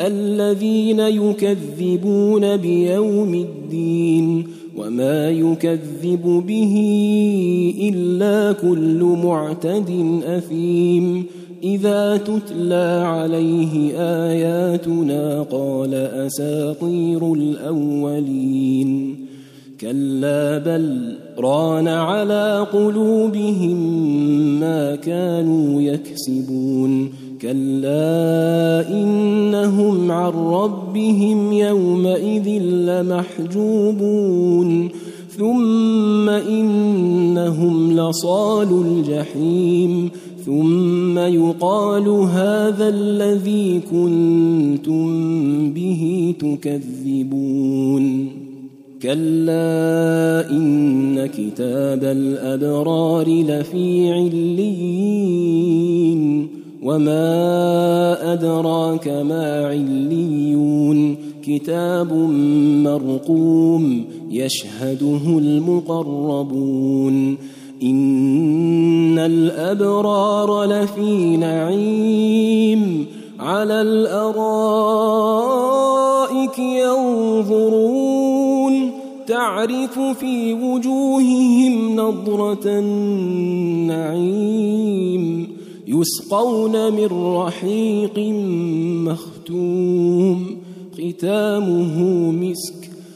الذين يكذبون بيوم الدين وما يكذب به إلا كل معتد أثيم. إذا تتلى عليه آياتنا قال أساطير الأولين. كلا بل ران على قلوبهم ما كانوا يكسبون. كلا انهم عن ربهم يومئذ لمحجوبون ثم انهم لصال الجحيم ثم يقال هذا الذي كنتم به تكذبون كلا ان كتاب الابرار لفي عليين وما ادراك ما عليون كتاب مرقوم يشهده المقربون ان الابرار لفي نعيم على الارائك ينظرون تعرف في وجوههم نضره النعيم يسقون من رحيق مختوم. ختامه مسك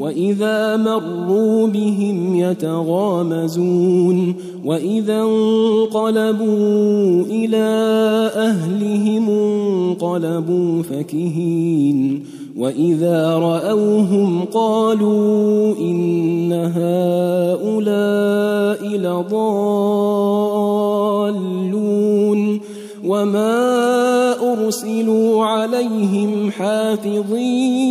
وإذا مروا بهم يتغامزون وإذا انقلبوا إلى أهلهم انقلبوا فكهين وإذا رأوهم قالوا إن هؤلاء لضالون وما أرسلوا عليهم حافظين